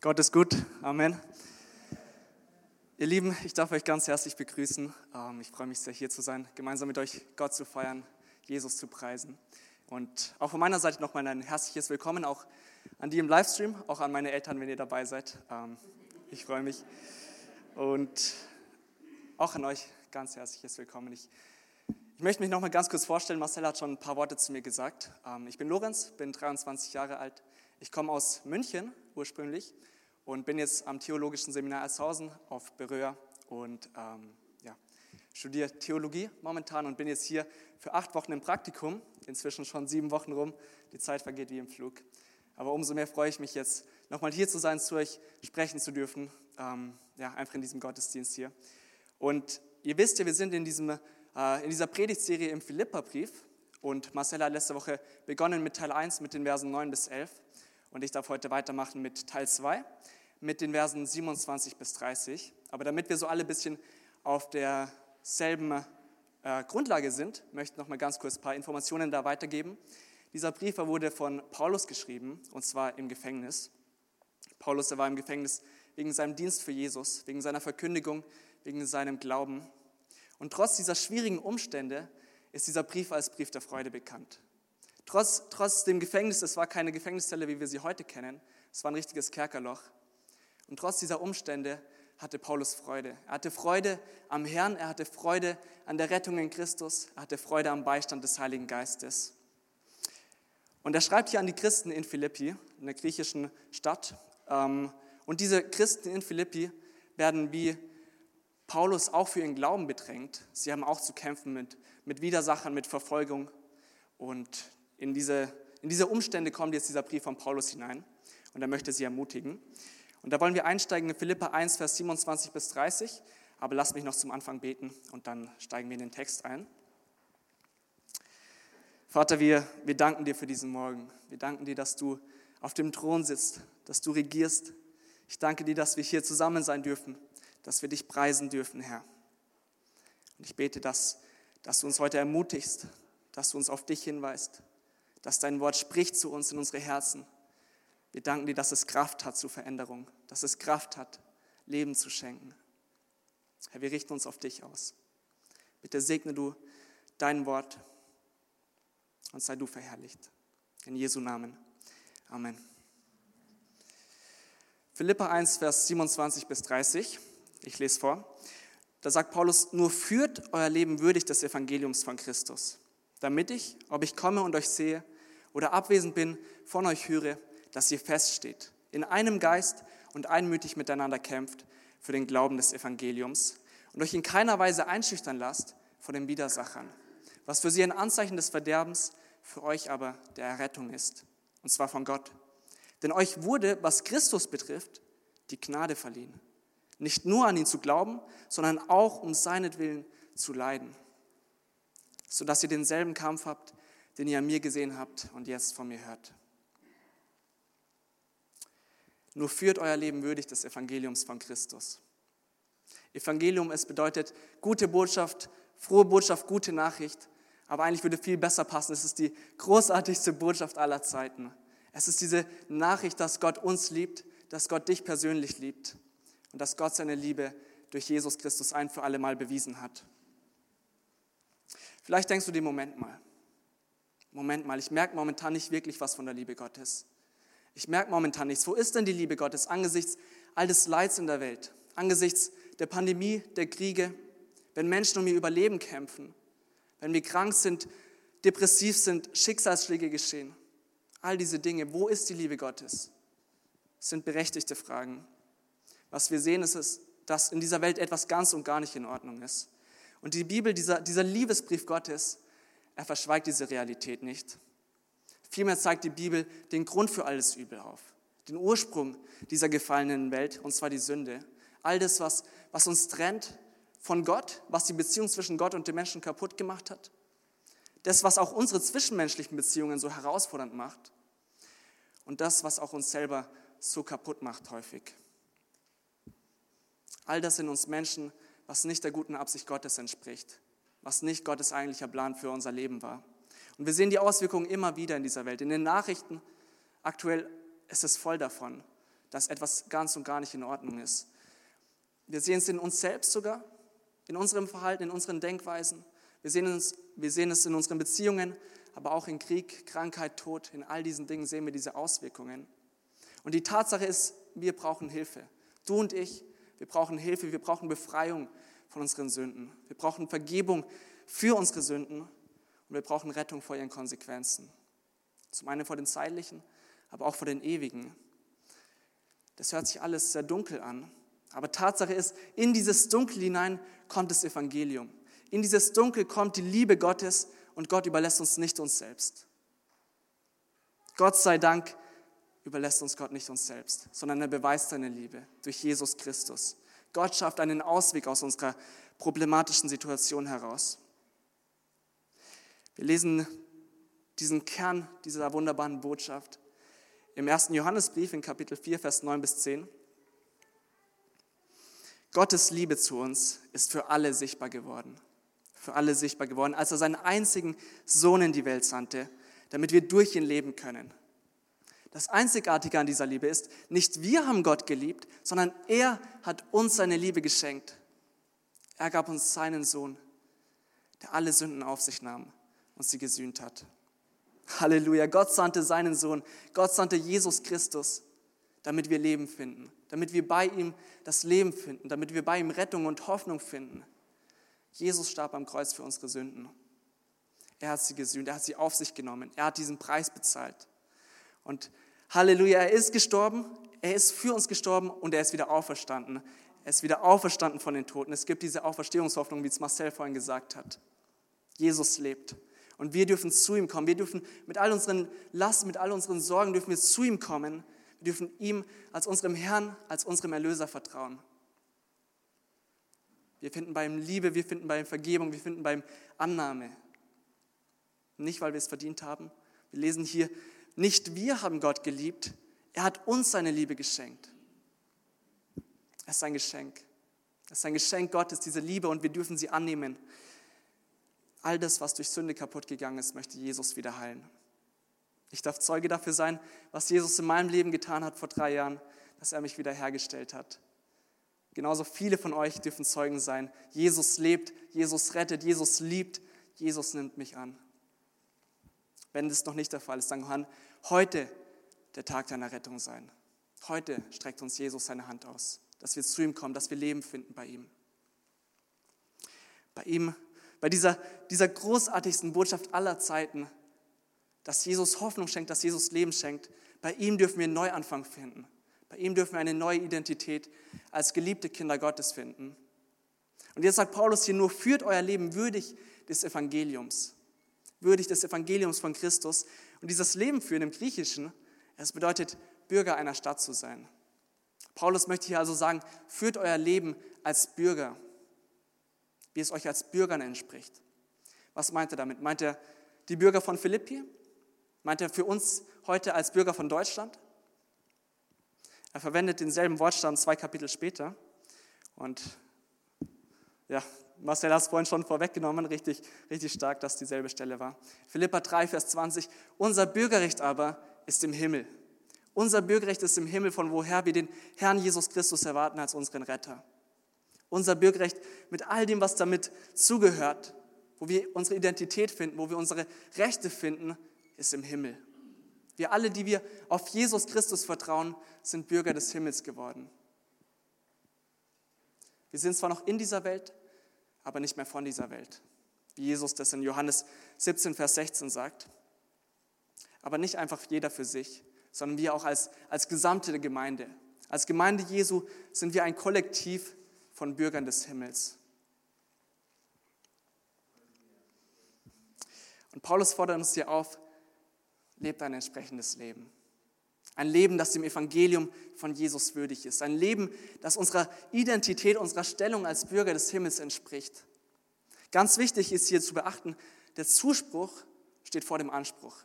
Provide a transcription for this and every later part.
Gott ist gut. Amen. Ihr Lieben, ich darf euch ganz herzlich begrüßen. Ähm, ich freue mich sehr, hier zu sein, gemeinsam mit euch Gott zu feiern, Jesus zu preisen. Und auch von meiner Seite nochmal ein herzliches Willkommen, auch an die im Livestream, auch an meine Eltern, wenn ihr dabei seid. Ähm, ich freue mich. Und auch an euch ganz herzliches Willkommen. Ich, ich möchte mich nochmal ganz kurz vorstellen. Marcel hat schon ein paar Worte zu mir gesagt. Ähm, ich bin Lorenz, bin 23 Jahre alt. Ich komme aus München ursprünglich und bin jetzt am Theologischen Seminar Ershausen auf Beröa und ähm, ja, studiere Theologie momentan und bin jetzt hier für acht Wochen im Praktikum, inzwischen schon sieben Wochen rum. Die Zeit vergeht wie im Flug. Aber umso mehr freue ich mich jetzt, nochmal hier zu sein, zu euch sprechen zu dürfen, ähm, ja, einfach in diesem Gottesdienst hier. Und ihr wisst ja, wir sind in, diesem, äh, in dieser Predigtserie im Philipperbrief und Marcella hat letzte Woche begonnen mit Teil 1 mit den Versen 9 bis 11 und ich darf heute weitermachen mit Teil 2, mit den Versen 27 bis 30. Aber damit wir so alle ein bisschen auf derselben äh, Grundlage sind, möchte ich noch mal ganz kurz ein paar Informationen da weitergeben. Dieser Brief wurde von Paulus geschrieben, und zwar im Gefängnis. Paulus er war im Gefängnis wegen seinem Dienst für Jesus, wegen seiner Verkündigung, wegen seinem Glauben. Und trotz dieser schwierigen Umstände ist dieser Brief als Brief der Freude bekannt. Trotz, trotz dem Gefängnis, es war keine Gefängniszelle, wie wir sie heute kennen, es war ein richtiges Kerkerloch. Und trotz dieser Umstände hatte Paulus Freude. Er hatte Freude am Herrn, er hatte Freude an der Rettung in Christus, er hatte Freude am Beistand des Heiligen Geistes. Und er schreibt hier an die Christen in Philippi, in der griechischen Stadt. Ähm, und diese Christen in Philippi werden wie Paulus auch für ihren Glauben bedrängt. Sie haben auch zu kämpfen mit, mit Widersachern, mit Verfolgung. Und in diese, in diese Umstände kommt jetzt dieser Brief von Paulus hinein und er möchte sie ermutigen. Und da wollen wir einsteigen in Philippa 1, Vers 27 bis 30. Aber lasst mich noch zum Anfang beten und dann steigen wir in den Text ein. Vater, wir, wir danken dir für diesen Morgen. Wir danken dir, dass du auf dem Thron sitzt, dass du regierst. Ich danke dir, dass wir hier zusammen sein dürfen, dass wir dich preisen dürfen, Herr. Und ich bete, dass, dass du uns heute ermutigst, dass du uns auf dich hinweist, dass dein Wort spricht zu uns in unsere Herzen. Wir danken dir, dass es Kraft hat zur Veränderung, dass es Kraft hat, Leben zu schenken. Herr, wir richten uns auf dich aus. Bitte segne du dein Wort und sei du verherrlicht. In Jesu Namen. Amen. Philippa 1, Vers 27 bis 30. Ich lese vor. Da sagt Paulus, nur führt euer Leben würdig des Evangeliums von Christus damit ich, ob ich komme und euch sehe oder abwesend bin, von euch höre, dass ihr feststeht, in einem Geist und einmütig miteinander kämpft für den Glauben des Evangeliums und euch in keiner Weise einschüchtern lasst vor den Widersachern, was für sie ein Anzeichen des Verderbens, für euch aber der Errettung ist, und zwar von Gott. Denn euch wurde, was Christus betrifft, die Gnade verliehen, nicht nur an ihn zu glauben, sondern auch um seinetwillen zu leiden sodass ihr denselben Kampf habt, den ihr an mir gesehen habt und jetzt von mir hört. Nur führt euer Leben würdig des Evangeliums von Christus. Evangelium, es bedeutet gute Botschaft, frohe Botschaft, gute Nachricht, aber eigentlich würde viel besser passen. Es ist die großartigste Botschaft aller Zeiten. Es ist diese Nachricht, dass Gott uns liebt, dass Gott dich persönlich liebt und dass Gott seine Liebe durch Jesus Christus ein für alle Mal bewiesen hat. Vielleicht denkst du dir, Moment mal, Moment mal, ich merke momentan nicht wirklich was von der Liebe Gottes. Ich merke momentan nichts. Wo ist denn die Liebe Gottes angesichts all des Leids in der Welt, angesichts der Pandemie, der Kriege, wenn Menschen um ihr Überleben kämpfen, wenn wir krank sind, depressiv sind, Schicksalsschläge geschehen. All diese Dinge, wo ist die Liebe Gottes? Das sind berechtigte Fragen. Was wir sehen, ist, dass in dieser Welt etwas ganz und gar nicht in Ordnung ist. Und die Bibel, dieser, dieser Liebesbrief Gottes, er verschweigt diese Realität nicht. Vielmehr zeigt die Bibel den Grund für alles Übel auf, den Ursprung dieser gefallenen Welt, und zwar die Sünde. All das, was, was uns trennt von Gott, was die Beziehung zwischen Gott und dem Menschen kaputt gemacht hat. Das, was auch unsere zwischenmenschlichen Beziehungen so herausfordernd macht. Und das, was auch uns selber so kaputt macht häufig. All das in uns Menschen was nicht der guten Absicht Gottes entspricht, was nicht Gottes eigentlicher Plan für unser Leben war. Und wir sehen die Auswirkungen immer wieder in dieser Welt. In den Nachrichten aktuell ist es voll davon, dass etwas ganz und gar nicht in Ordnung ist. Wir sehen es in uns selbst sogar, in unserem Verhalten, in unseren Denkweisen. Wir sehen, es, wir sehen es in unseren Beziehungen, aber auch in Krieg, Krankheit, Tod. In all diesen Dingen sehen wir diese Auswirkungen. Und die Tatsache ist, wir brauchen Hilfe. Du und ich, wir brauchen Hilfe, wir brauchen Befreiung von unseren Sünden. Wir brauchen Vergebung für unsere Sünden und wir brauchen Rettung vor ihren Konsequenzen. Zum einen vor den zeitlichen, aber auch vor den ewigen. Das hört sich alles sehr dunkel an. Aber Tatsache ist, in dieses Dunkel hinein kommt das Evangelium. In dieses Dunkel kommt die Liebe Gottes und Gott überlässt uns nicht uns selbst. Gott sei Dank überlässt uns Gott nicht uns selbst, sondern er beweist seine Liebe durch Jesus Christus. Gott schafft einen Ausweg aus unserer problematischen Situation heraus. Wir lesen diesen Kern dieser wunderbaren Botschaft im ersten Johannesbrief in Kapitel 4, Vers 9 bis 10. Gottes Liebe zu uns ist für alle sichtbar geworden. Für alle sichtbar geworden, als er seinen einzigen Sohn in die Welt sandte, damit wir durch ihn leben können. Das Einzigartige an dieser Liebe ist, nicht wir haben Gott geliebt, sondern er hat uns seine Liebe geschenkt. Er gab uns seinen Sohn, der alle Sünden auf sich nahm und sie gesühnt hat. Halleluja, Gott sandte seinen Sohn, Gott sandte Jesus Christus, damit wir Leben finden, damit wir bei ihm das Leben finden, damit wir bei ihm Rettung und Hoffnung finden. Jesus starb am Kreuz für unsere Sünden. Er hat sie gesühnt, er hat sie auf sich genommen, er hat diesen Preis bezahlt. Und Halleluja, er ist gestorben, er ist für uns gestorben und er ist wieder auferstanden. Er ist wieder auferstanden von den Toten. Es gibt diese Auferstehungshoffnung, wie es Marcel vorhin gesagt hat. Jesus lebt. Und wir dürfen zu ihm kommen. Wir dürfen mit all unseren Lasten, mit all unseren Sorgen, dürfen wir zu ihm kommen. Wir dürfen ihm als unserem Herrn, als unserem Erlöser vertrauen. Wir finden bei ihm Liebe, wir finden bei ihm Vergebung, wir finden bei ihm Annahme. Nicht, weil wir es verdient haben. Wir lesen hier, nicht wir haben Gott geliebt, er hat uns seine Liebe geschenkt. Es ist ein Geschenk. Es ist ein Geschenk Gottes, diese Liebe, und wir dürfen sie annehmen. All das, was durch Sünde kaputt gegangen ist, möchte Jesus wieder heilen. Ich darf Zeuge dafür sein, was Jesus in meinem Leben getan hat vor drei Jahren, dass er mich wiederhergestellt hat. Genauso viele von euch dürfen Zeugen sein. Jesus lebt, Jesus rettet, Jesus liebt, Jesus nimmt mich an. Wenn das noch nicht der Fall ist, dann heute der Tag deiner Rettung sein. Heute streckt uns Jesus seine Hand aus, dass wir zu ihm kommen, dass wir Leben finden bei ihm. Bei ihm, bei dieser, dieser großartigsten Botschaft aller Zeiten, dass Jesus Hoffnung schenkt, dass Jesus Leben schenkt. Bei ihm dürfen wir einen Neuanfang finden. Bei ihm dürfen wir eine neue Identität als geliebte Kinder Gottes finden. Und jetzt sagt Paulus hier nur, führt euer Leben würdig des Evangeliums würdig des Evangeliums von Christus. Und dieses Leben führen im Griechischen, es bedeutet, Bürger einer Stadt zu sein. Paulus möchte hier also sagen, führt euer Leben als Bürger, wie es euch als Bürgern entspricht. Was meint er damit? Meint er die Bürger von Philippi? Meint er für uns heute als Bürger von Deutschland? Er verwendet denselben Wortstamm zwei Kapitel später. Und ja, Marcel hat es vorhin schon vorweggenommen, richtig, richtig stark, dass dieselbe Stelle war. Philippa 3, Vers 20. Unser Bürgerrecht aber ist im Himmel. Unser Bürgerrecht ist im Himmel, von woher wir den Herrn Jesus Christus erwarten als unseren Retter. Unser Bürgerrecht mit all dem, was damit zugehört, wo wir unsere Identität finden, wo wir unsere Rechte finden, ist im Himmel. Wir alle, die wir auf Jesus Christus vertrauen, sind Bürger des Himmels geworden. Wir sind zwar noch in dieser Welt, aber nicht mehr von dieser Welt. Wie Jesus das in Johannes 17, Vers 16 sagt. Aber nicht einfach jeder für sich, sondern wir auch als, als gesamte Gemeinde. Als Gemeinde Jesu sind wir ein Kollektiv von Bürgern des Himmels. Und Paulus fordert uns hier auf, lebt ein entsprechendes Leben. Ein Leben, das dem Evangelium von Jesus würdig ist. Ein Leben, das unserer Identität, unserer Stellung als Bürger des Himmels entspricht. Ganz wichtig ist hier zu beachten, der Zuspruch steht vor dem Anspruch.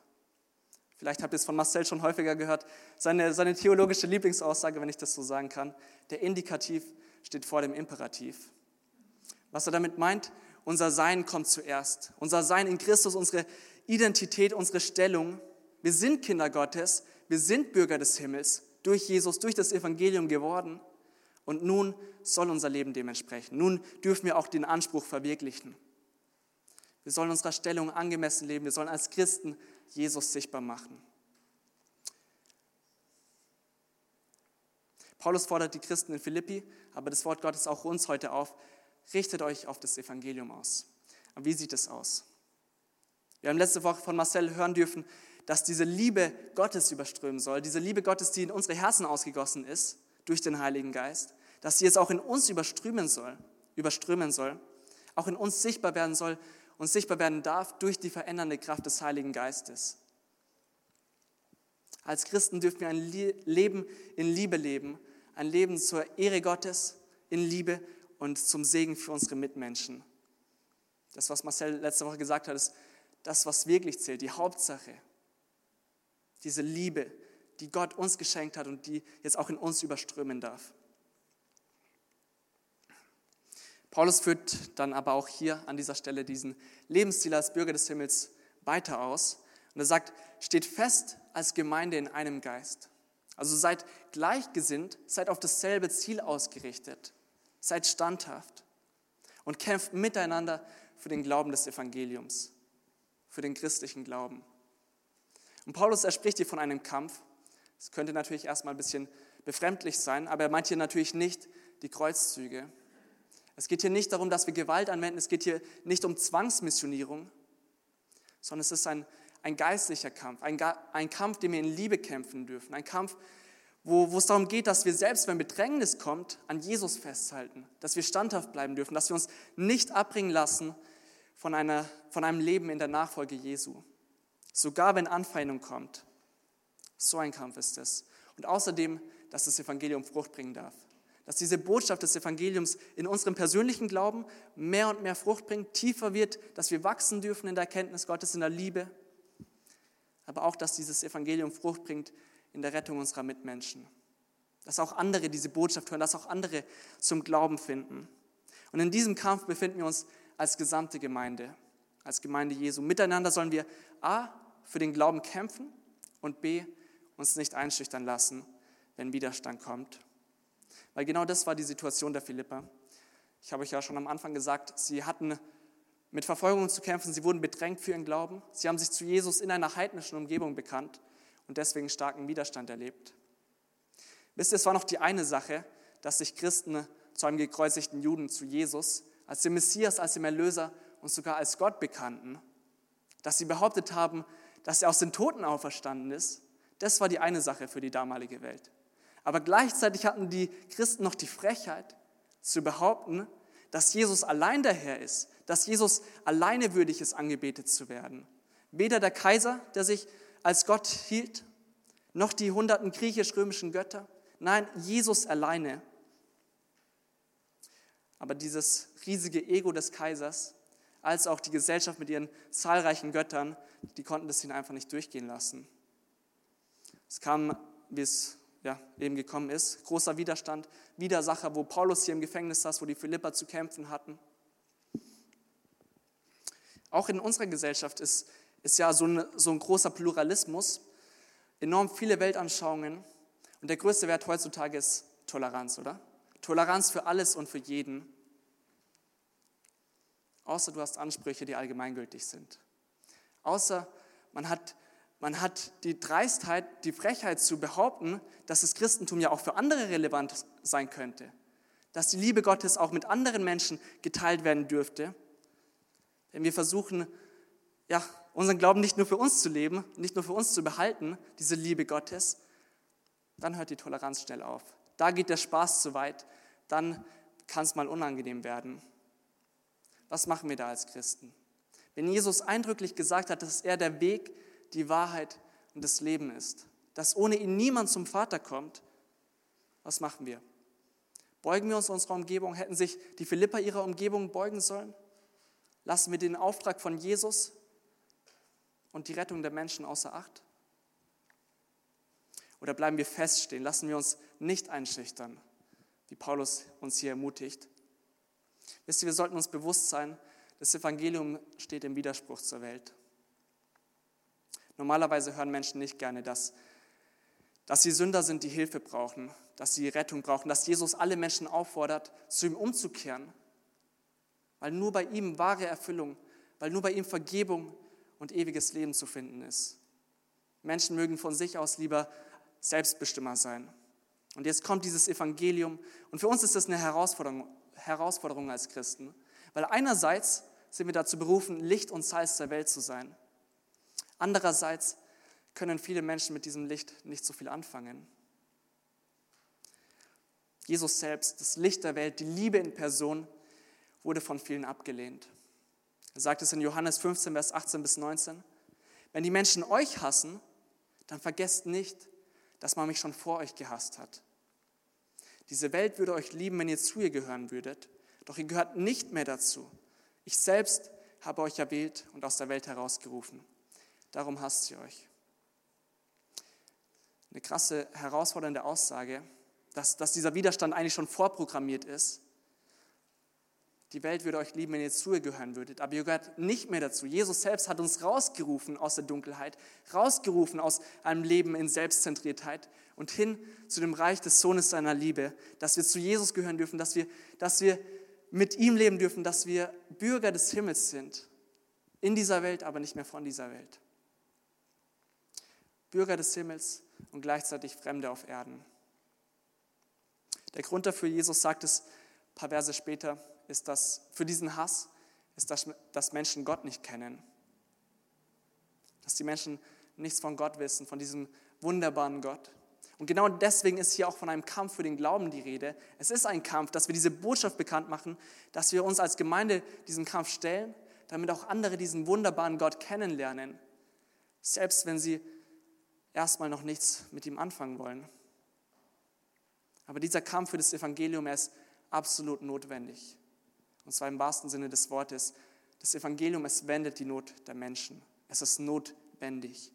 Vielleicht habt ihr es von Marcel schon häufiger gehört, seine, seine theologische Lieblingsaussage, wenn ich das so sagen kann, der Indikativ steht vor dem Imperativ. Was er damit meint, unser Sein kommt zuerst. Unser Sein in Christus, unsere Identität, unsere Stellung. Wir sind Kinder Gottes, wir sind Bürger des Himmels, durch Jesus, durch das Evangelium geworden. Und nun soll unser Leben dementsprechend. Nun dürfen wir auch den Anspruch verwirklichen. Wir sollen unserer Stellung angemessen leben. Wir sollen als Christen Jesus sichtbar machen. Paulus fordert die Christen in Philippi, aber das Wort Gottes auch uns heute auf. Richtet euch auf das Evangelium aus. Und wie sieht es aus? Wir haben letzte Woche von Marcel hören dürfen, dass diese Liebe Gottes überströmen soll, diese Liebe Gottes, die in unsere Herzen ausgegossen ist durch den Heiligen Geist, dass sie jetzt auch in uns überströmen soll, überströmen soll, auch in uns sichtbar werden soll und sichtbar werden darf durch die verändernde Kraft des Heiligen Geistes. Als Christen dürfen wir ein Leben in Liebe leben, ein Leben zur Ehre Gottes in Liebe und zum Segen für unsere Mitmenschen. Das, was Marcel letzte Woche gesagt hat, ist das, was wirklich zählt, die Hauptsache. Diese Liebe, die Gott uns geschenkt hat und die jetzt auch in uns überströmen darf. Paulus führt dann aber auch hier an dieser Stelle diesen Lebensstil als Bürger des Himmels weiter aus. Und er sagt, steht fest als Gemeinde in einem Geist. Also seid gleichgesinnt, seid auf dasselbe Ziel ausgerichtet, seid standhaft und kämpft miteinander für den Glauben des Evangeliums, für den christlichen Glauben. Und Paulus, er spricht hier von einem Kampf. Das könnte natürlich erstmal ein bisschen befremdlich sein, aber er meint hier natürlich nicht die Kreuzzüge, es geht hier nicht darum, dass wir Gewalt anwenden, es geht hier nicht um Zwangsmissionierung, sondern es ist ein, ein geistlicher Kampf, ein, ein Kampf, den wir in Liebe kämpfen dürfen, ein Kampf, wo, wo es darum geht, dass wir selbst, wenn Bedrängnis kommt, an Jesus festhalten, dass wir standhaft bleiben dürfen, dass wir uns nicht abbringen lassen von, einer, von einem Leben in der Nachfolge Jesu, sogar wenn Anfeindung kommt. So ein Kampf ist es. Und außerdem, dass das Evangelium Frucht bringen darf dass diese Botschaft des Evangeliums in unserem persönlichen Glauben mehr und mehr Frucht bringt, tiefer wird, dass wir wachsen dürfen in der Erkenntnis Gottes, in der Liebe, aber auch, dass dieses Evangelium Frucht bringt in der Rettung unserer Mitmenschen. Dass auch andere diese Botschaft hören, dass auch andere zum Glauben finden. Und in diesem Kampf befinden wir uns als gesamte Gemeinde, als Gemeinde Jesu. Miteinander sollen wir A, für den Glauben kämpfen und B, uns nicht einschüchtern lassen, wenn Widerstand kommt. Weil genau das war die Situation der Philipper. Ich habe euch ja schon am Anfang gesagt, sie hatten mit Verfolgung zu kämpfen, sie wurden bedrängt für ihren Glauben, sie haben sich zu Jesus in einer heidnischen Umgebung bekannt und deswegen starken Widerstand erlebt. Wisst ihr, es war noch die eine Sache, dass sich Christen zu einem gekreuzigten Juden, zu Jesus, als dem Messias, als dem Erlöser und sogar als Gott bekannten, dass sie behauptet haben, dass er aus den Toten auferstanden ist. Das war die eine Sache für die damalige Welt. Aber gleichzeitig hatten die Christen noch die Frechheit zu behaupten, dass Jesus allein der Herr ist, dass Jesus alleine würdig ist, angebetet zu werden. Weder der Kaiser, der sich als Gott hielt, noch die hunderten griechisch-römischen Götter. Nein, Jesus alleine. Aber dieses riesige Ego des Kaisers, als auch die Gesellschaft mit ihren zahlreichen Göttern, die konnten das ihnen einfach nicht durchgehen lassen. Es kam, wie es ja, eben gekommen ist. Großer Widerstand, Widersacher, wo Paulus hier im Gefängnis saß, wo die Philipper zu kämpfen hatten. Auch in unserer Gesellschaft ist, ist ja so ein, so ein großer Pluralismus, enorm viele Weltanschauungen. Und der größte Wert heutzutage ist Toleranz, oder? Toleranz für alles und für jeden. Außer du hast Ansprüche, die allgemeingültig sind. Außer man hat man hat die Dreistheit, die Frechheit zu behaupten, dass das Christentum ja auch für andere relevant sein könnte, dass die Liebe Gottes auch mit anderen Menschen geteilt werden dürfte. Wenn wir versuchen, ja, unseren Glauben nicht nur für uns zu leben, nicht nur für uns zu behalten, diese Liebe Gottes, dann hört die Toleranz schnell auf. Da geht der Spaß zu weit, dann kann es mal unangenehm werden. Was machen wir da als Christen? Wenn Jesus eindrücklich gesagt hat, dass er der Weg, die Wahrheit und das Leben ist. Dass ohne ihn niemand zum Vater kommt. Was machen wir? Beugen wir uns unserer Umgebung? Hätten sich die Philipper ihrer Umgebung beugen sollen? Lassen wir den Auftrag von Jesus und die Rettung der Menschen außer Acht? Oder bleiben wir feststehen? Lassen wir uns nicht einschüchtern, wie Paulus uns hier ermutigt? Wisst ihr, wir sollten uns bewusst sein, das Evangelium steht im Widerspruch zur Welt. Normalerweise hören Menschen nicht gerne, dass, dass sie Sünder sind, die Hilfe brauchen, dass sie Rettung brauchen, dass Jesus alle Menschen auffordert, zu ihm umzukehren, weil nur bei ihm wahre Erfüllung, weil nur bei ihm Vergebung und ewiges Leben zu finden ist. Menschen mögen von sich aus lieber Selbstbestimmer sein. Und jetzt kommt dieses Evangelium und für uns ist das eine Herausforderung, Herausforderung als Christen, weil einerseits sind wir dazu berufen, Licht und Salz der Welt zu sein. Andererseits können viele Menschen mit diesem Licht nicht so viel anfangen. Jesus selbst, das Licht der Welt, die Liebe in Person, wurde von vielen abgelehnt. Er sagt es in Johannes 15, Vers 18 bis 19. Wenn die Menschen euch hassen, dann vergesst nicht, dass man mich schon vor euch gehasst hat. Diese Welt würde euch lieben, wenn ihr zu ihr gehören würdet, doch ihr gehört nicht mehr dazu. Ich selbst habe euch erwählt und aus der Welt herausgerufen. Darum hasst sie euch. Eine krasse, herausfordernde Aussage, dass, dass dieser Widerstand eigentlich schon vorprogrammiert ist. Die Welt würde euch lieben, wenn ihr zu ihr gehören würdet, aber ihr gehört nicht mehr dazu. Jesus selbst hat uns rausgerufen aus der Dunkelheit, rausgerufen aus einem Leben in Selbstzentriertheit und hin zu dem Reich des Sohnes seiner Liebe, dass wir zu Jesus gehören dürfen, dass wir, dass wir mit ihm leben dürfen, dass wir Bürger des Himmels sind, in dieser Welt, aber nicht mehr von dieser Welt. Bürger des Himmels und gleichzeitig Fremde auf Erden. Der Grund dafür, Jesus sagt es ein paar Verse später, ist, dass für diesen Hass ist, dass, dass Menschen Gott nicht kennen. Dass die Menschen nichts von Gott wissen, von diesem wunderbaren Gott. Und genau deswegen ist hier auch von einem Kampf für den Glauben die Rede. Es ist ein Kampf, dass wir diese Botschaft bekannt machen, dass wir uns als Gemeinde diesem Kampf stellen, damit auch andere diesen wunderbaren Gott kennenlernen, selbst wenn sie erstmal noch nichts mit ihm anfangen wollen. Aber dieser Kampf für das Evangelium, ist absolut notwendig. Und zwar im wahrsten Sinne des Wortes. Das Evangelium, es wendet die Not der Menschen. Es ist notwendig.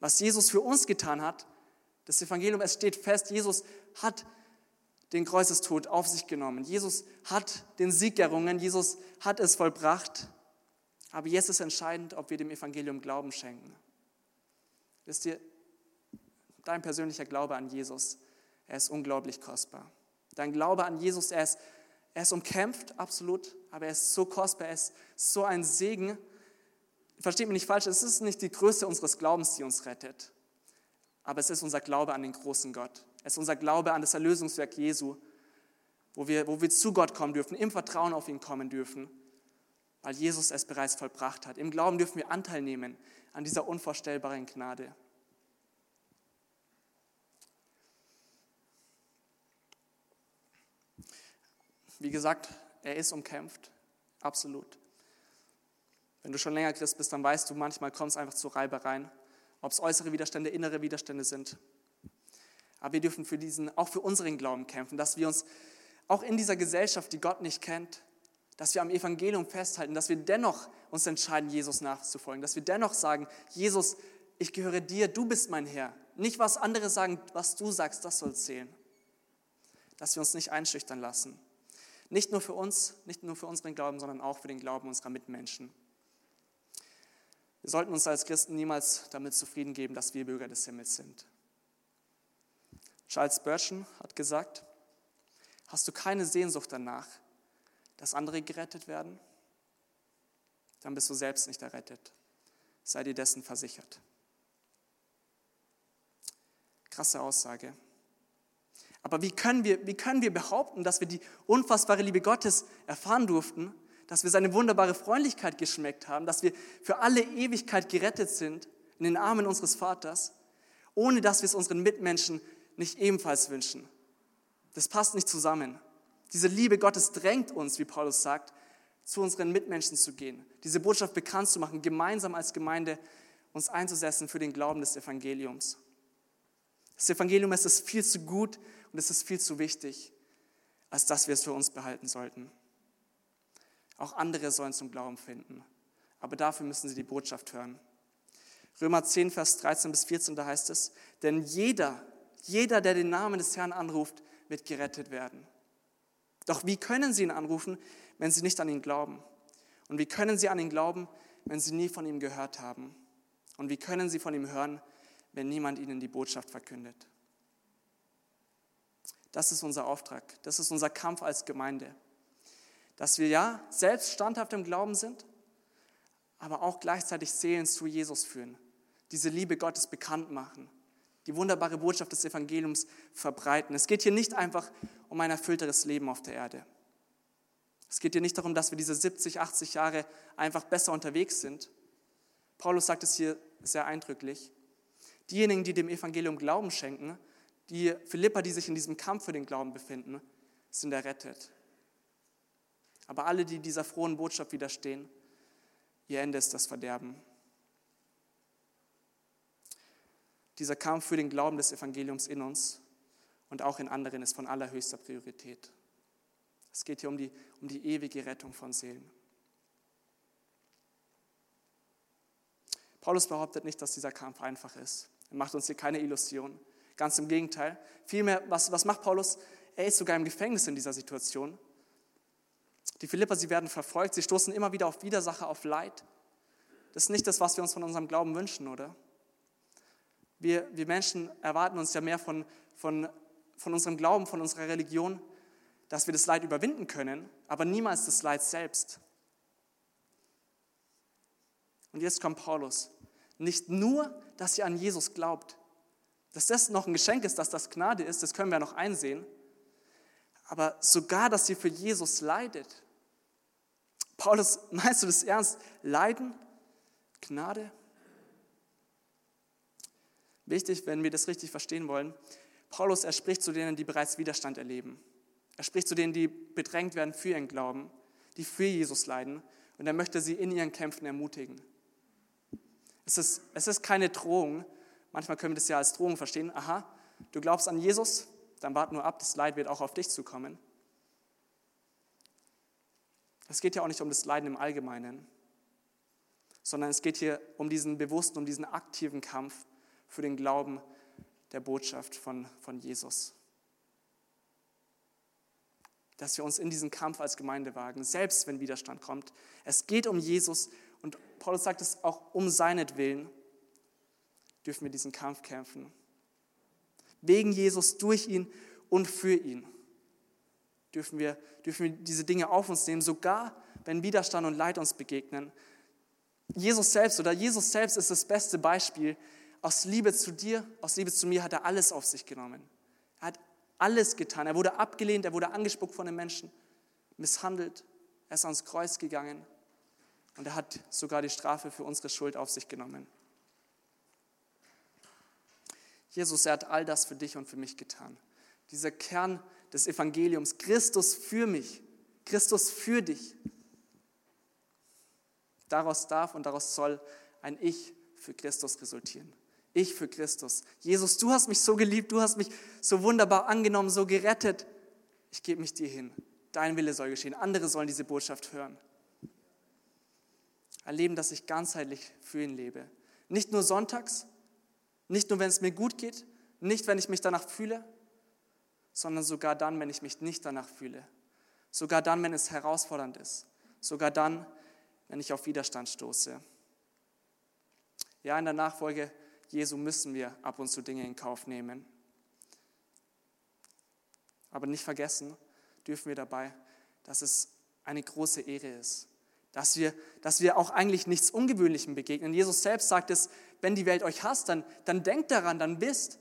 Was Jesus für uns getan hat, das Evangelium, es steht fest, Jesus hat den Kreuzestod auf sich genommen. Jesus hat den Sieg errungen, Jesus hat es vollbracht. Aber jetzt ist entscheidend, ob wir dem Evangelium Glauben schenken. Wisst ihr, dein persönlicher Glaube an Jesus, er ist unglaublich kostbar. Dein Glaube an Jesus, er ist, er ist umkämpft, absolut, aber er ist so kostbar, er ist so ein Segen. Versteht mich nicht falsch, es ist nicht die Größe unseres Glaubens, die uns rettet, aber es ist unser Glaube an den großen Gott. Es ist unser Glaube an das Erlösungswerk Jesu, wo wir, wo wir zu Gott kommen dürfen, im Vertrauen auf ihn kommen dürfen, weil Jesus es bereits vollbracht hat. Im Glauben dürfen wir Anteil nehmen an dieser unvorstellbaren Gnade. Wie gesagt, er ist umkämpft, absolut. Wenn du schon länger Christ bist, dann weißt du, manchmal kommt es einfach zu Reibereien, ob es äußere Widerstände, innere Widerstände sind. Aber wir dürfen für diesen, auch für unseren Glauben kämpfen, dass wir uns auch in dieser Gesellschaft, die Gott nicht kennt, dass wir am Evangelium festhalten, dass wir dennoch uns entscheiden, Jesus nachzufolgen, dass wir dennoch sagen, Jesus, ich gehöre dir, du bist mein Herr. Nicht was andere sagen, was du sagst, das soll zählen. Dass wir uns nicht einschüchtern lassen. Nicht nur für uns, nicht nur für unseren Glauben, sondern auch für den Glauben unserer Mitmenschen. Wir sollten uns als Christen niemals damit zufrieden geben, dass wir Bürger des Himmels sind. Charles Spurgeon hat gesagt, hast du keine Sehnsucht danach, dass andere gerettet werden, dann bist du selbst nicht errettet. Sei dir dessen versichert. Krasse Aussage. Aber wie können, wir, wie können wir behaupten, dass wir die unfassbare Liebe Gottes erfahren durften, dass wir seine wunderbare Freundlichkeit geschmeckt haben, dass wir für alle Ewigkeit gerettet sind in den Armen unseres Vaters, ohne dass wir es unseren Mitmenschen nicht ebenfalls wünschen? Das passt nicht zusammen. Diese Liebe Gottes drängt uns, wie Paulus sagt, zu unseren Mitmenschen zu gehen, diese Botschaft bekannt zu machen, gemeinsam als Gemeinde uns einzusetzen für den Glauben des Evangeliums. Das Evangelium es ist viel zu gut und es ist viel zu wichtig, als dass wir es für uns behalten sollten. Auch andere sollen zum Glauben finden. Aber dafür müssen sie die Botschaft hören. Römer 10, Vers 13 bis 14, da heißt es, denn jeder, jeder, der den Namen des Herrn anruft, wird gerettet werden. Doch wie können sie ihn anrufen, wenn sie nicht an ihn glauben? Und wie können sie an ihn glauben, wenn sie nie von ihm gehört haben? Und wie können sie von ihm hören, wenn niemand ihnen die Botschaft verkündet? Das ist unser Auftrag. Das ist unser Kampf als Gemeinde. Dass wir ja selbst standhaft im Glauben sind, aber auch gleichzeitig Seelen zu Jesus führen, diese Liebe Gottes bekannt machen, die wunderbare Botschaft des Evangeliums verbreiten. Es geht hier nicht einfach um ein erfüllteres Leben auf der Erde. Es geht hier nicht darum, dass wir diese 70, 80 Jahre einfach besser unterwegs sind. Paulus sagt es hier sehr eindrücklich. Diejenigen, die dem Evangelium Glauben schenken, die Philippa, die sich in diesem Kampf für den Glauben befinden, sind errettet. Aber alle, die dieser frohen Botschaft widerstehen, ihr Ende ist das Verderben. Dieser Kampf für den Glauben des Evangeliums in uns und auch in anderen ist von allerhöchster Priorität. Es geht hier um die, um die ewige Rettung von Seelen. Paulus behauptet nicht, dass dieser Kampf einfach ist. Er macht uns hier keine Illusion. Ganz im Gegenteil. Vielmehr, was, was macht Paulus? Er ist sogar im Gefängnis in dieser Situation. Die Philipper, sie werden verfolgt, sie stoßen immer wieder auf Widersacher, auf Leid. Das ist nicht das, was wir uns von unserem Glauben wünschen, oder? Wir, wir Menschen erwarten uns ja mehr von, von, von unserem Glauben, von unserer Religion, dass wir das Leid überwinden können, aber niemals das Leid selbst. Und jetzt kommt Paulus. Nicht nur, dass ihr an Jesus glaubt, dass das noch ein Geschenk ist, dass das Gnade ist, das können wir noch einsehen, aber sogar, dass ihr für Jesus leidet. Paulus, meinst du das ernst? Leiden? Gnade? Wichtig, wenn wir das richtig verstehen wollen, Paulus, er spricht zu denen, die bereits Widerstand erleben. Er spricht zu denen, die bedrängt werden für ihren Glauben, die für Jesus leiden und er möchte sie in ihren Kämpfen ermutigen. Es ist, es ist keine Drohung. Manchmal können wir das ja als Drohung verstehen. Aha, du glaubst an Jesus, dann wart nur ab, das Leid wird auch auf dich zukommen. Es geht ja auch nicht um das Leiden im Allgemeinen, sondern es geht hier um diesen bewussten, um diesen aktiven Kampf für den Glauben der Botschaft von, von Jesus. Dass wir uns in diesen Kampf als Gemeinde wagen, selbst wenn Widerstand kommt. Es geht um Jesus und Paulus sagt es auch um seinetwillen dürfen wir diesen Kampf kämpfen. Wegen Jesus, durch ihn und für ihn dürfen wir, dürfen wir diese Dinge auf uns nehmen, sogar wenn Widerstand und Leid uns begegnen. Jesus selbst oder Jesus selbst ist das beste Beispiel. Aus Liebe zu dir, aus Liebe zu mir hat er alles auf sich genommen. Er hat alles getan. Er wurde abgelehnt, er wurde angespuckt von den Menschen, misshandelt. Er ist ans Kreuz gegangen. Und er hat sogar die Strafe für unsere Schuld auf sich genommen. Jesus, er hat all das für dich und für mich getan. Dieser Kern des Evangeliums, Christus für mich, Christus für dich. Daraus darf und daraus soll ein Ich für Christus resultieren. Ich für Christus. Jesus, du hast mich so geliebt, du hast mich so wunderbar angenommen, so gerettet. Ich gebe mich dir hin. Dein Wille soll geschehen. Andere sollen diese Botschaft hören. Ein Leben, das ich ganzheitlich für ihn lebe. Nicht nur sonntags, nicht nur, wenn es mir gut geht, nicht, wenn ich mich danach fühle, sondern sogar dann, wenn ich mich nicht danach fühle. Sogar dann, wenn es herausfordernd ist. Sogar dann, wenn ich auf Widerstand stoße. Ja, in der Nachfolge Jesu müssen wir ab und zu Dinge in Kauf nehmen. Aber nicht vergessen dürfen wir dabei, dass es eine große Ehre ist, dass wir, dass wir auch eigentlich nichts Ungewöhnlichem begegnen. Jesus selbst sagt es, wenn die Welt euch hasst, dann, dann denkt daran, dann wisst,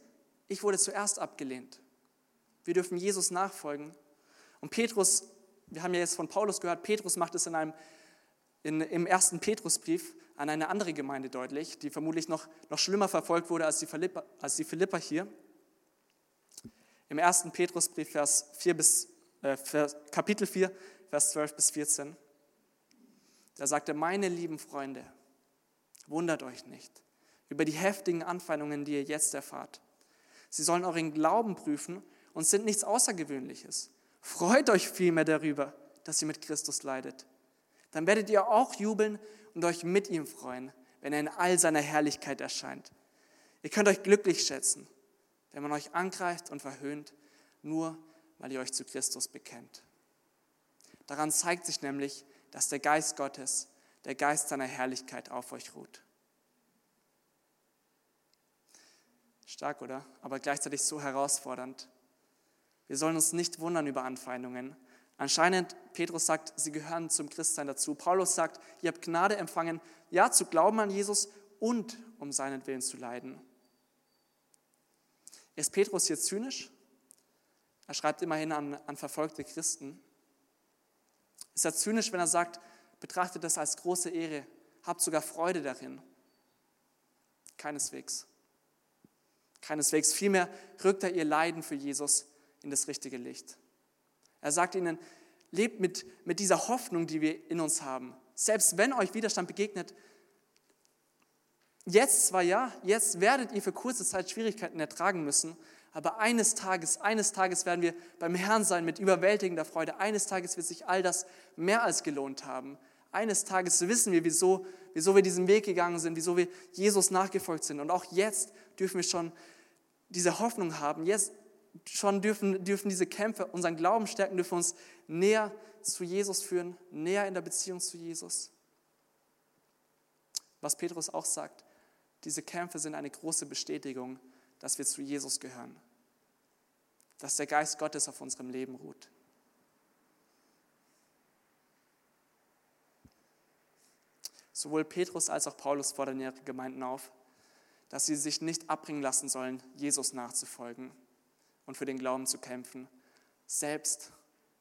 ich wurde zuerst abgelehnt. Wir dürfen Jesus nachfolgen. Und Petrus, wir haben ja jetzt von Paulus gehört, Petrus macht es in einem, in, im ersten Petrusbrief an eine andere Gemeinde deutlich, die vermutlich noch, noch schlimmer verfolgt wurde als die, Philippa, als die Philippa hier. Im ersten Petrusbrief, Vers 4 bis, äh, Kapitel 4, Vers 12 bis 14. Da sagte, meine lieben Freunde, wundert euch nicht über die heftigen Anfeindungen, die ihr jetzt erfahrt. Sie sollen euren Glauben prüfen und sind nichts Außergewöhnliches. Freut euch vielmehr darüber, dass ihr mit Christus leidet. Dann werdet ihr auch jubeln und euch mit ihm freuen, wenn er in all seiner Herrlichkeit erscheint. Ihr könnt euch glücklich schätzen, wenn man euch angreift und verhöhnt, nur weil ihr euch zu Christus bekennt. Daran zeigt sich nämlich, dass der Geist Gottes, der Geist seiner Herrlichkeit auf euch ruht. Stark, oder? Aber gleichzeitig so herausfordernd. Wir sollen uns nicht wundern über Anfeindungen. Anscheinend, Petrus sagt, sie gehören zum Christsein dazu. Paulus sagt, ihr habt Gnade empfangen, ja, zu glauben an Jesus und um seinen Willen zu leiden. Ist Petrus hier zynisch? Er schreibt immerhin an, an verfolgte Christen. Ist er zynisch, wenn er sagt, betrachtet das als große Ehre, habt sogar Freude darin? Keineswegs. Keineswegs. Vielmehr rückt er ihr Leiden für Jesus in das richtige Licht. Er sagt ihnen, lebt mit, mit dieser Hoffnung, die wir in uns haben. Selbst wenn euch Widerstand begegnet, jetzt zwar ja, jetzt werdet ihr für kurze Zeit Schwierigkeiten ertragen müssen, aber eines Tages, eines Tages werden wir beim Herrn sein mit überwältigender Freude. Eines Tages wird sich all das mehr als gelohnt haben. Eines Tages wissen wir, wieso, wieso wir diesen Weg gegangen sind, wieso wir Jesus nachgefolgt sind. Und auch jetzt dürfen wir schon diese Hoffnung haben. Jetzt schon dürfen, dürfen diese Kämpfe unseren Glauben stärken, dürfen uns näher zu Jesus führen, näher in der Beziehung zu Jesus. Was Petrus auch sagt, diese Kämpfe sind eine große Bestätigung, dass wir zu Jesus gehören, dass der Geist Gottes auf unserem Leben ruht. Sowohl Petrus als auch Paulus fordern ihre Gemeinden auf, dass sie sich nicht abbringen lassen sollen, Jesus nachzufolgen und für den Glauben zu kämpfen, selbst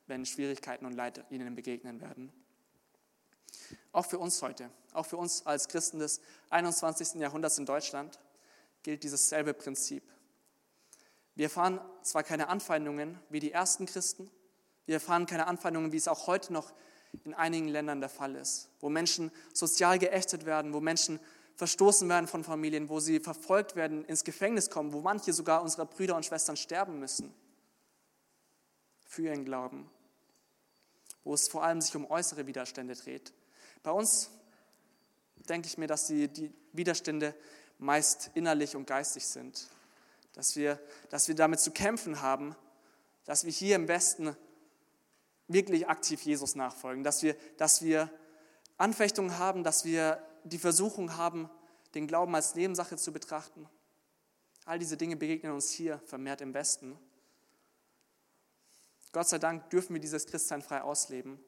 wenn Schwierigkeiten und Leid ihnen begegnen werden. Auch für uns heute, auch für uns als Christen des 21. Jahrhunderts in Deutschland gilt dieses selbe Prinzip. Wir erfahren zwar keine Anfeindungen wie die ersten Christen, wir erfahren keine Anfeindungen, wie es auch heute noch in einigen Ländern der Fall ist, wo Menschen sozial geächtet werden, wo Menschen verstoßen werden von Familien, wo sie verfolgt werden, ins Gefängnis kommen, wo manche sogar unserer Brüder und Schwestern sterben müssen für ihren Glauben, wo es vor allem sich um äußere Widerstände dreht. Bei uns denke ich mir, dass die, die Widerstände meist innerlich und geistig sind, dass wir, dass wir damit zu kämpfen haben, dass wir hier im Westen wirklich aktiv Jesus nachfolgen, dass wir, dass wir Anfechtungen haben, dass wir die Versuchung haben, den Glauben als Nebensache zu betrachten. All diese Dinge begegnen uns hier vermehrt im Westen. Gott sei Dank dürfen wir dieses Christsein frei ausleben.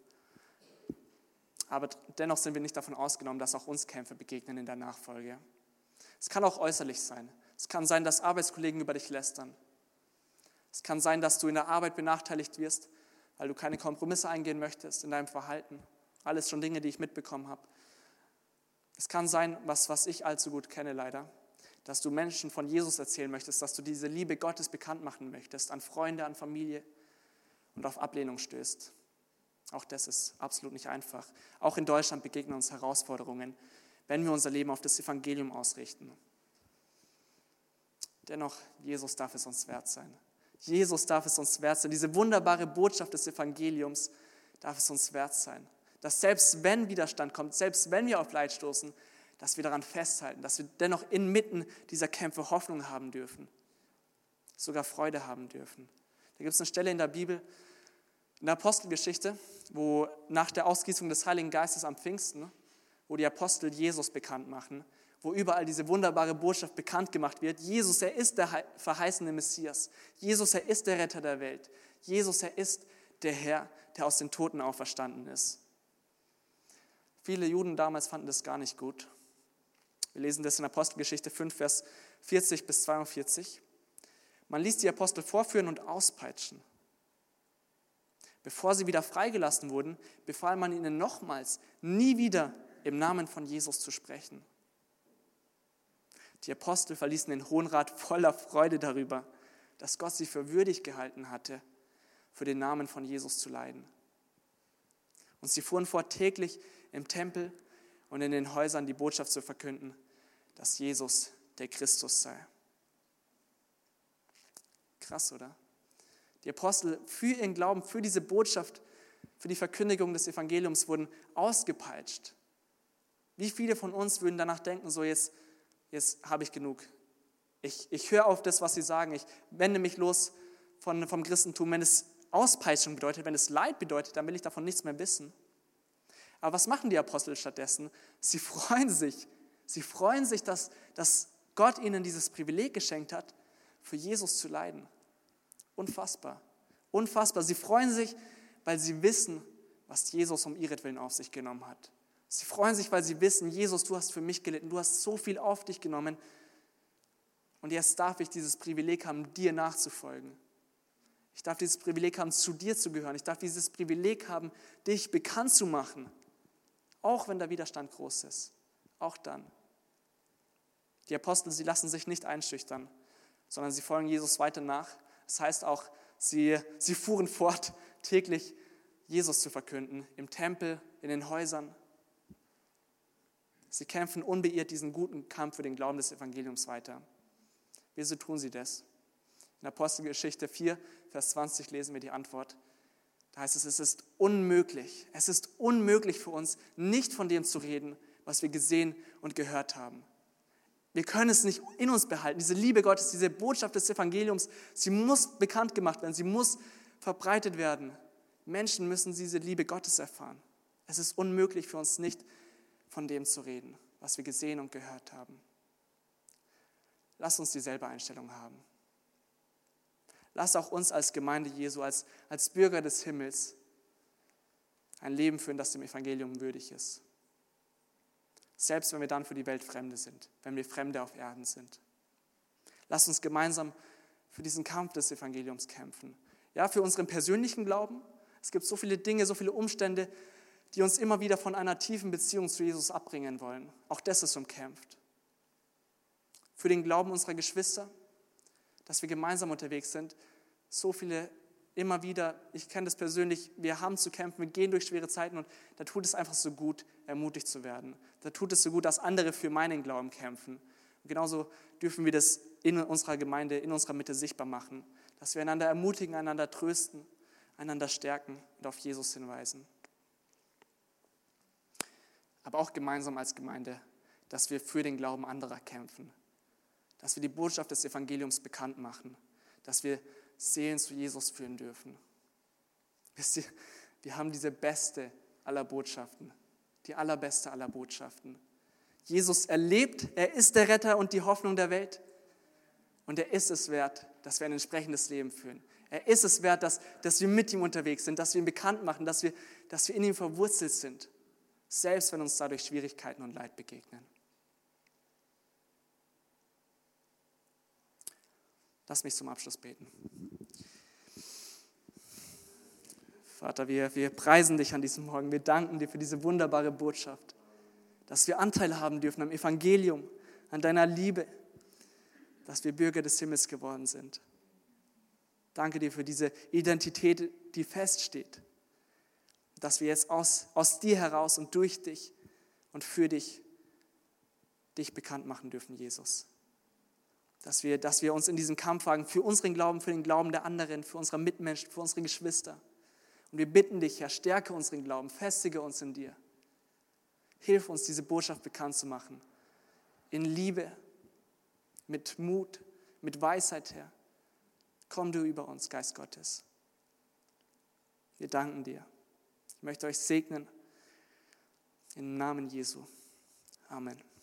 Aber dennoch sind wir nicht davon ausgenommen, dass auch uns Kämpfe begegnen in der Nachfolge. Es kann auch äußerlich sein. Es kann sein, dass Arbeitskollegen über dich lästern. Es kann sein, dass du in der Arbeit benachteiligt wirst, weil du keine Kompromisse eingehen möchtest in deinem Verhalten. Alles schon Dinge, die ich mitbekommen habe. Es kann sein, was, was ich allzu gut kenne leider, dass du Menschen von Jesus erzählen möchtest, dass du diese Liebe Gottes bekannt machen möchtest, an Freunde, an Familie und auf Ablehnung stößt. Auch das ist absolut nicht einfach. Auch in Deutschland begegnen uns Herausforderungen, wenn wir unser Leben auf das Evangelium ausrichten. Dennoch, Jesus darf es uns wert sein. Jesus darf es uns wert sein. Diese wunderbare Botschaft des Evangeliums darf es uns wert sein dass selbst wenn Widerstand kommt, selbst wenn wir auf Leid stoßen, dass wir daran festhalten, dass wir dennoch inmitten dieser Kämpfe Hoffnung haben dürfen, sogar Freude haben dürfen. Da gibt es eine Stelle in der Bibel, in der Apostelgeschichte, wo nach der Ausgießung des Heiligen Geistes am Pfingsten, wo die Apostel Jesus bekannt machen, wo überall diese wunderbare Botschaft bekannt gemacht wird. Jesus, er ist der verheißene Messias. Jesus, er ist der Retter der Welt. Jesus, er ist der Herr, der aus den Toten auferstanden ist. Viele Juden damals fanden das gar nicht gut. Wir lesen das in Apostelgeschichte 5, Vers 40 bis 42. Man ließ die Apostel vorführen und auspeitschen. Bevor sie wieder freigelassen wurden, befahl man ihnen nochmals, nie wieder im Namen von Jesus zu sprechen. Die Apostel verließen den Hohen Rat voller Freude darüber, dass Gott sie für würdig gehalten hatte, für den Namen von Jesus zu leiden. Und sie fuhren fort, täglich im Tempel und in den Häusern die Botschaft zu verkünden, dass Jesus der Christus sei. Krass, oder? Die Apostel für ihren Glauben, für diese Botschaft, für die Verkündigung des Evangeliums wurden ausgepeitscht. Wie viele von uns würden danach denken, so jetzt, jetzt habe ich genug. Ich, ich höre auf das, was sie sagen. Ich wende mich los von, vom Christentum. Wenn es Auspeitschung bedeutet, wenn es Leid bedeutet, dann will ich davon nichts mehr wissen. Aber was machen die Apostel stattdessen? Sie freuen sich. Sie freuen sich, dass, dass Gott ihnen dieses Privileg geschenkt hat, für Jesus zu leiden. Unfassbar. Unfassbar. Sie freuen sich, weil sie wissen, was Jesus um ihretwillen auf sich genommen hat. Sie freuen sich, weil sie wissen, Jesus, du hast für mich gelitten, du hast so viel auf dich genommen. Und jetzt darf ich dieses Privileg haben, dir nachzufolgen. Ich darf dieses Privileg haben, zu dir zu gehören. Ich darf dieses Privileg haben, dich bekannt zu machen. Auch wenn der Widerstand groß ist. Auch dann. Die Apostel, sie lassen sich nicht einschüchtern, sondern sie folgen Jesus weiter nach. Das heißt auch, sie, sie fuhren fort, täglich Jesus zu verkünden, im Tempel, in den Häusern. Sie kämpfen unbeirrt diesen guten Kampf für den Glauben des Evangeliums weiter. Wieso tun sie das? In Apostelgeschichte 4, Vers 20 lesen wir die Antwort. Da heißt es, es ist unmöglich, es ist unmöglich für uns, nicht von dem zu reden, was wir gesehen und gehört haben. Wir können es nicht in uns behalten. Diese Liebe Gottes, diese Botschaft des Evangeliums, sie muss bekannt gemacht werden, sie muss verbreitet werden. Menschen müssen diese Liebe Gottes erfahren. Es ist unmöglich für uns nicht von dem zu reden, was wir gesehen und gehört haben. Lass uns dieselbe Einstellung haben. Lass auch uns als Gemeinde Jesu, als, als Bürger des Himmels, ein Leben führen, das dem Evangelium würdig ist. Selbst wenn wir dann für die Welt Fremde sind, wenn wir Fremde auf Erden sind. Lass uns gemeinsam für diesen Kampf des Evangeliums kämpfen. Ja, für unseren persönlichen Glauben. Es gibt so viele Dinge, so viele Umstände, die uns immer wieder von einer tiefen Beziehung zu Jesus abbringen wollen. Auch das ist umkämpft. Für den Glauben unserer Geschwister, dass wir gemeinsam unterwegs sind. So viele immer wieder, ich kenne das persönlich, wir haben zu kämpfen, wir gehen durch schwere Zeiten und da tut es einfach so gut, ermutigt zu werden. Da tut es so gut, dass andere für meinen Glauben kämpfen. Und genauso dürfen wir das in unserer Gemeinde, in unserer Mitte sichtbar machen, dass wir einander ermutigen, einander trösten, einander stärken und auf Jesus hinweisen. Aber auch gemeinsam als Gemeinde, dass wir für den Glauben anderer kämpfen, dass wir die Botschaft des Evangeliums bekannt machen, dass wir Seelen zu Jesus führen dürfen. Wisst ihr, wir haben diese beste aller Botschaften, die allerbeste aller Botschaften. Jesus erlebt, er ist der Retter und die Hoffnung der Welt. Und er ist es wert, dass wir ein entsprechendes Leben führen. Er ist es wert, dass, dass wir mit ihm unterwegs sind, dass wir ihn bekannt machen, dass wir, dass wir in ihm verwurzelt sind, selbst wenn uns dadurch Schwierigkeiten und Leid begegnen. Lass mich zum Abschluss beten. Vater, wir, wir preisen dich an diesem Morgen. Wir danken dir für diese wunderbare Botschaft, dass wir Anteil haben dürfen am Evangelium, an deiner Liebe, dass wir Bürger des Himmels geworden sind. Danke dir für diese Identität, die feststeht, dass wir jetzt aus, aus dir heraus und durch dich und für dich dich bekannt machen dürfen, Jesus dass wir, dass wir uns in diesem Kampf wagen für unseren Glauben, für den Glauben der anderen, für unsere Mitmenschen, für unsere Geschwister. Und wir bitten dich, Herr, stärke unseren Glauben, festige uns in dir. Hilf uns, diese Botschaft bekannt zu machen. In Liebe, mit Mut, mit Weisheit, Herr. Komm du über uns, Geist Gottes. Wir danken dir. Ich möchte euch segnen. Im Namen Jesu. Amen.